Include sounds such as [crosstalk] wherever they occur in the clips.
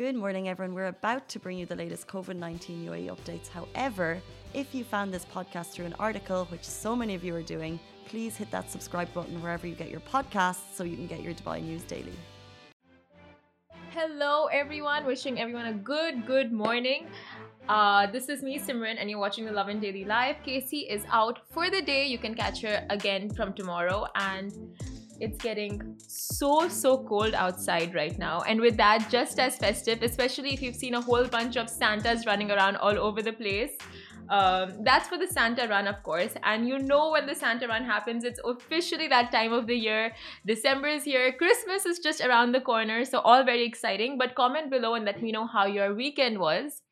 Good morning, everyone. We're about to bring you the latest COVID 19 UAE updates. However, if you found this podcast through an article, which so many of you are doing, please hit that subscribe button wherever you get your podcasts so you can get your Dubai news daily. Hello, everyone. Wishing everyone a good, good morning. Uh, this is me, Simran, and you're watching the Lovin Daily Live. Casey is out for the day. You can catch her again from tomorrow. And it's getting so, so cold outside right now. And with that, just as festive, especially if you've seen a whole bunch of Santas running around all over the place. Um, that's for the Santa run, of course. And you know when the Santa run happens, it's officially that time of the year. December is here, Christmas is just around the corner, so all very exciting. But comment below and let me know how your weekend was.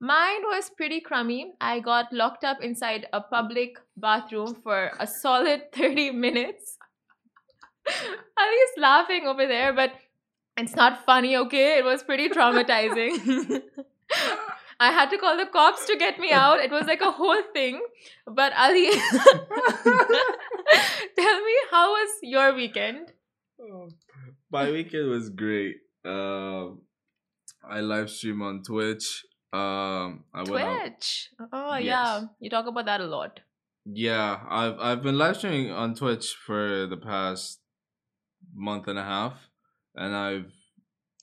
Mine was pretty crummy. I got locked up inside a public bathroom for a solid [laughs] 30 minutes. Ali's laughing over there, but it's not funny, okay? It was pretty traumatizing. [laughs] I had to call the cops to get me out. It was like a whole thing. But Ali, [laughs] tell me, how was your weekend? Oh, my weekend was great. Um, I live stream on Twitch. Um, I. Twitch. Oh Yes. yeah, you talk about that a lot. Yeah, I've I've been live streaming on Twitch for the past month and a half, and I've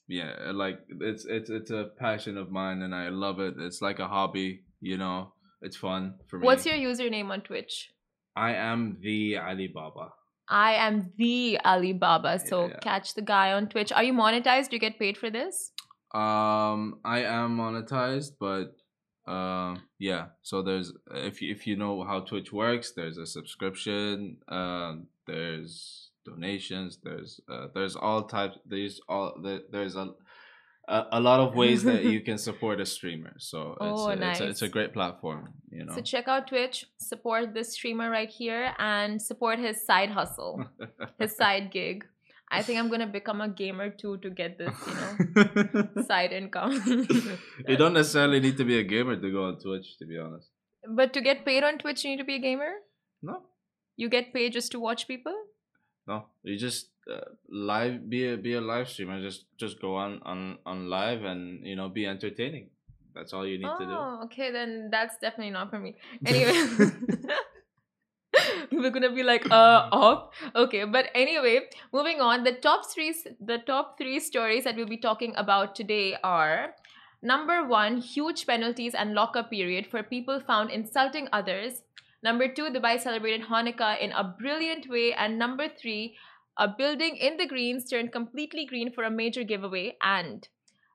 yeah, like it's it's it's a passion of mine, and I love it. It's like a hobby, you know. It's fun for me. What's your username on Twitch? I am the Alibaba. I am the Alibaba. So Yeah. catch the guy on Twitch. Are you monetized? Do you get paid for this? Um, I am monetized, but um, yeah. So there's if you, if you know how Twitch works, there's a subscription. Um, there's donations. There's uh, there's all types. There's all there's a, a a lot of ways that you [laughs] can support a streamer. So it's Oh, a, it's, a, it's a great platform. You know. So check out Twitch, support this streamer right here, and support his side hustle, his [laughs] side gig. I think I'm gonna become a gamer too to get this, you know, [laughs] side income. you don't necessarily need to be a gamer to go on Twitch, to be honest. but to get paid on Twitch, you need to be a gamer. No, You get paid just to watch people. No, you just uh, live be a be a live streamer. Just just go on on on live and you know be entertaining. That's all you need to do. Oh, okay, then that's definitely not for me. [laughs] Anyway, [laughs] we're gonna be like, uh, off. Okay, but anyway, moving on. The top three, the top three stories that we'll be talking about today are number one, huge penalties and lockup period for people found insulting others. Number two, Dubai celebrated Hanukkah in a brilliant way, and number three, a building in the greens turned completely green for a major giveaway, and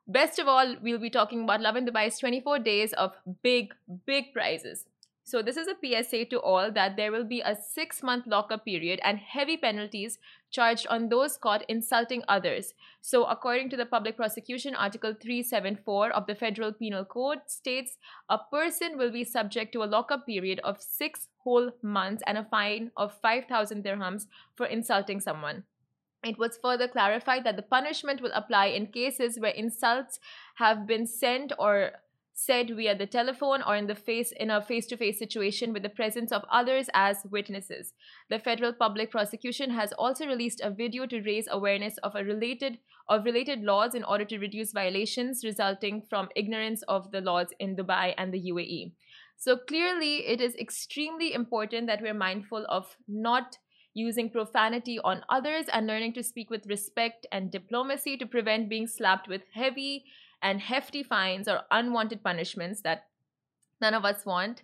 Best of all, we'll be talking about Lovin Dubai's 24 days of big, big prizes. So, this is a PSA to all that there will be a six month lockup period and heavy penalties charged on those caught insulting others. So, according to the Public Prosecution Article 374 of the Federal Penal Code, states a person will be subject to a lockup period of six whole months and a fine of 5,000 dirhams for insulting someone. It was further clarified that the punishment will apply in cases where insults have been sent or said via the telephone or in the face in a face-to-face situation with the presence of others as witnesses. The federal public prosecution has also released a video to raise awareness of a related of related laws in order to reduce violations resulting from ignorance of the laws in Dubai and the UAE. So clearly it is extremely important that we're mindful of not using profanity on others and learning to speak with respect and diplomacy to prevent being slapped with heavy and hefty fines or unwanted punishments that none of us want.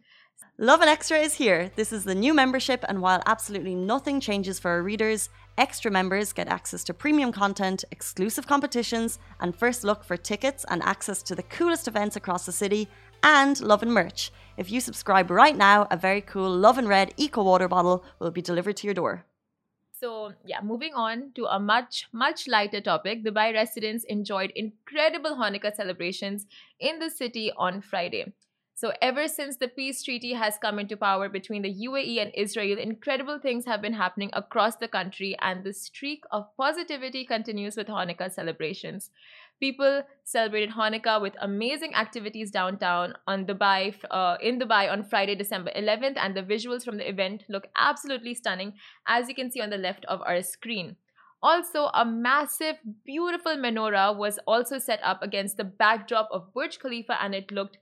Lovin Extra is here. This is the new membership, and while absolutely nothing changes for our readers, extra members get access to premium content, exclusive competitions, and first look for tickets and access to the coolest events across the city, and Lovin merch. If you subscribe right now, a very cool Lovin Red Eco Water bottle will be delivered to your door. So, yeah, moving on to a much, much lighter topic. Dubai residents enjoyed incredible Hanukkah celebrations in the city on Friday. So, ever since the peace treaty has come into power between the UAE and Israel, incredible things have been happening across the country, and the streak of positivity continues with Hanukkah celebrations. People celebrated Hanukkah with amazing activities downtown on Dubai, uh, in Dubai on Friday, December 11th, and the visuals from the event look absolutely stunning, as you can see on the left of our screen. Also, a massive, beautiful menorah was also set up against the backdrop of Burj Khalifa and it looked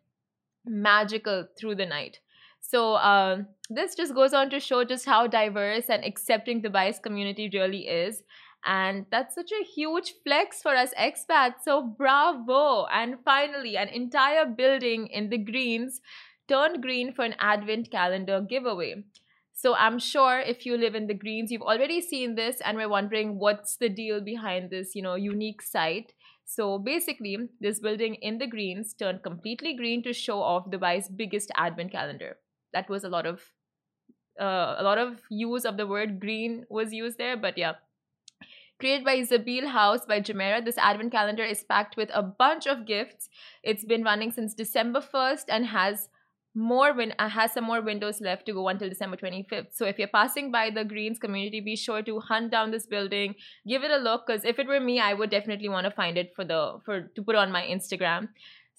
magical through the night. So, um, this just goes on to show just how diverse and accepting Dubai's community really is. And that's such a huge flex for us expats. So, bravo! And finally, an entire building in the greens turned green for an advent calendar giveaway. So I'm sure if you live in the greens, you've already seen this and we're wondering what's the deal behind this, you know, unique site. So basically, this building in the greens turned completely green to show off Dubai's biggest advent calendar. That was a lot of uh, a lot of use of the word green was used there, but yeah. Created by Zabeel House by Jumeirah, this advent calendar is packed with a bunch of gifts. It's been running since December 1st and has more win uh, has some more windows left to go until December 25th. So if you're passing by the Greens community, be sure to hunt down this building, give it a look. Because if it were me, I would definitely want to find it for the for to put on my Instagram.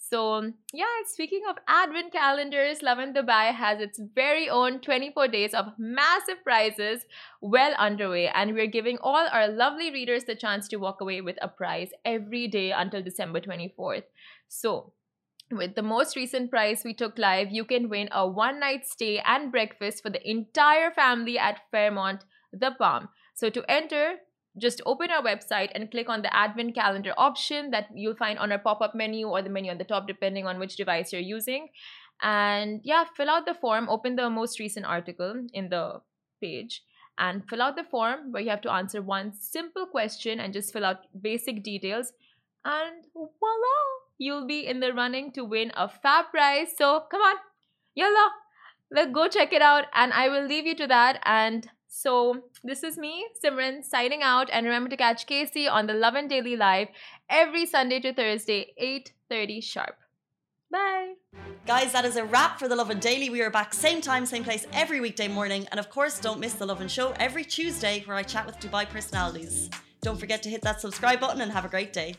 So um, yeah, speaking of advent calendars, Lovin Dubai has its very own 24 days of massive prizes well underway, and we're giving all our lovely readers the chance to walk away with a prize every day until December 24th. So with the most recent prize we took live, you can win a one night stay and breakfast for the entire family at Fairmont, the Palm. So to enter, just open our website and click on the advent calendar option that you'll find on our pop up menu or the menu on the top, depending on which device you're using. And yeah, fill out the form, open the most recent article in the page, and fill out the form where you have to answer one simple question and just fill out basic details. And voila! you'll be in the running to win a fab prize. So come on, yalla, let's go check it out. And I will leave you to that. And so this is me, Simran, signing out. And remember to catch Casey on the Lovin Daily Live every Sunday to Thursday, 8.30 sharp. Bye. Guys, that is a wrap for the Lovin Daily. We are back same time, same place every weekday morning. And of course, don't miss the Lovin Show every Tuesday where I chat with Dubai personalities. Don't forget to hit that subscribe button and have a great day.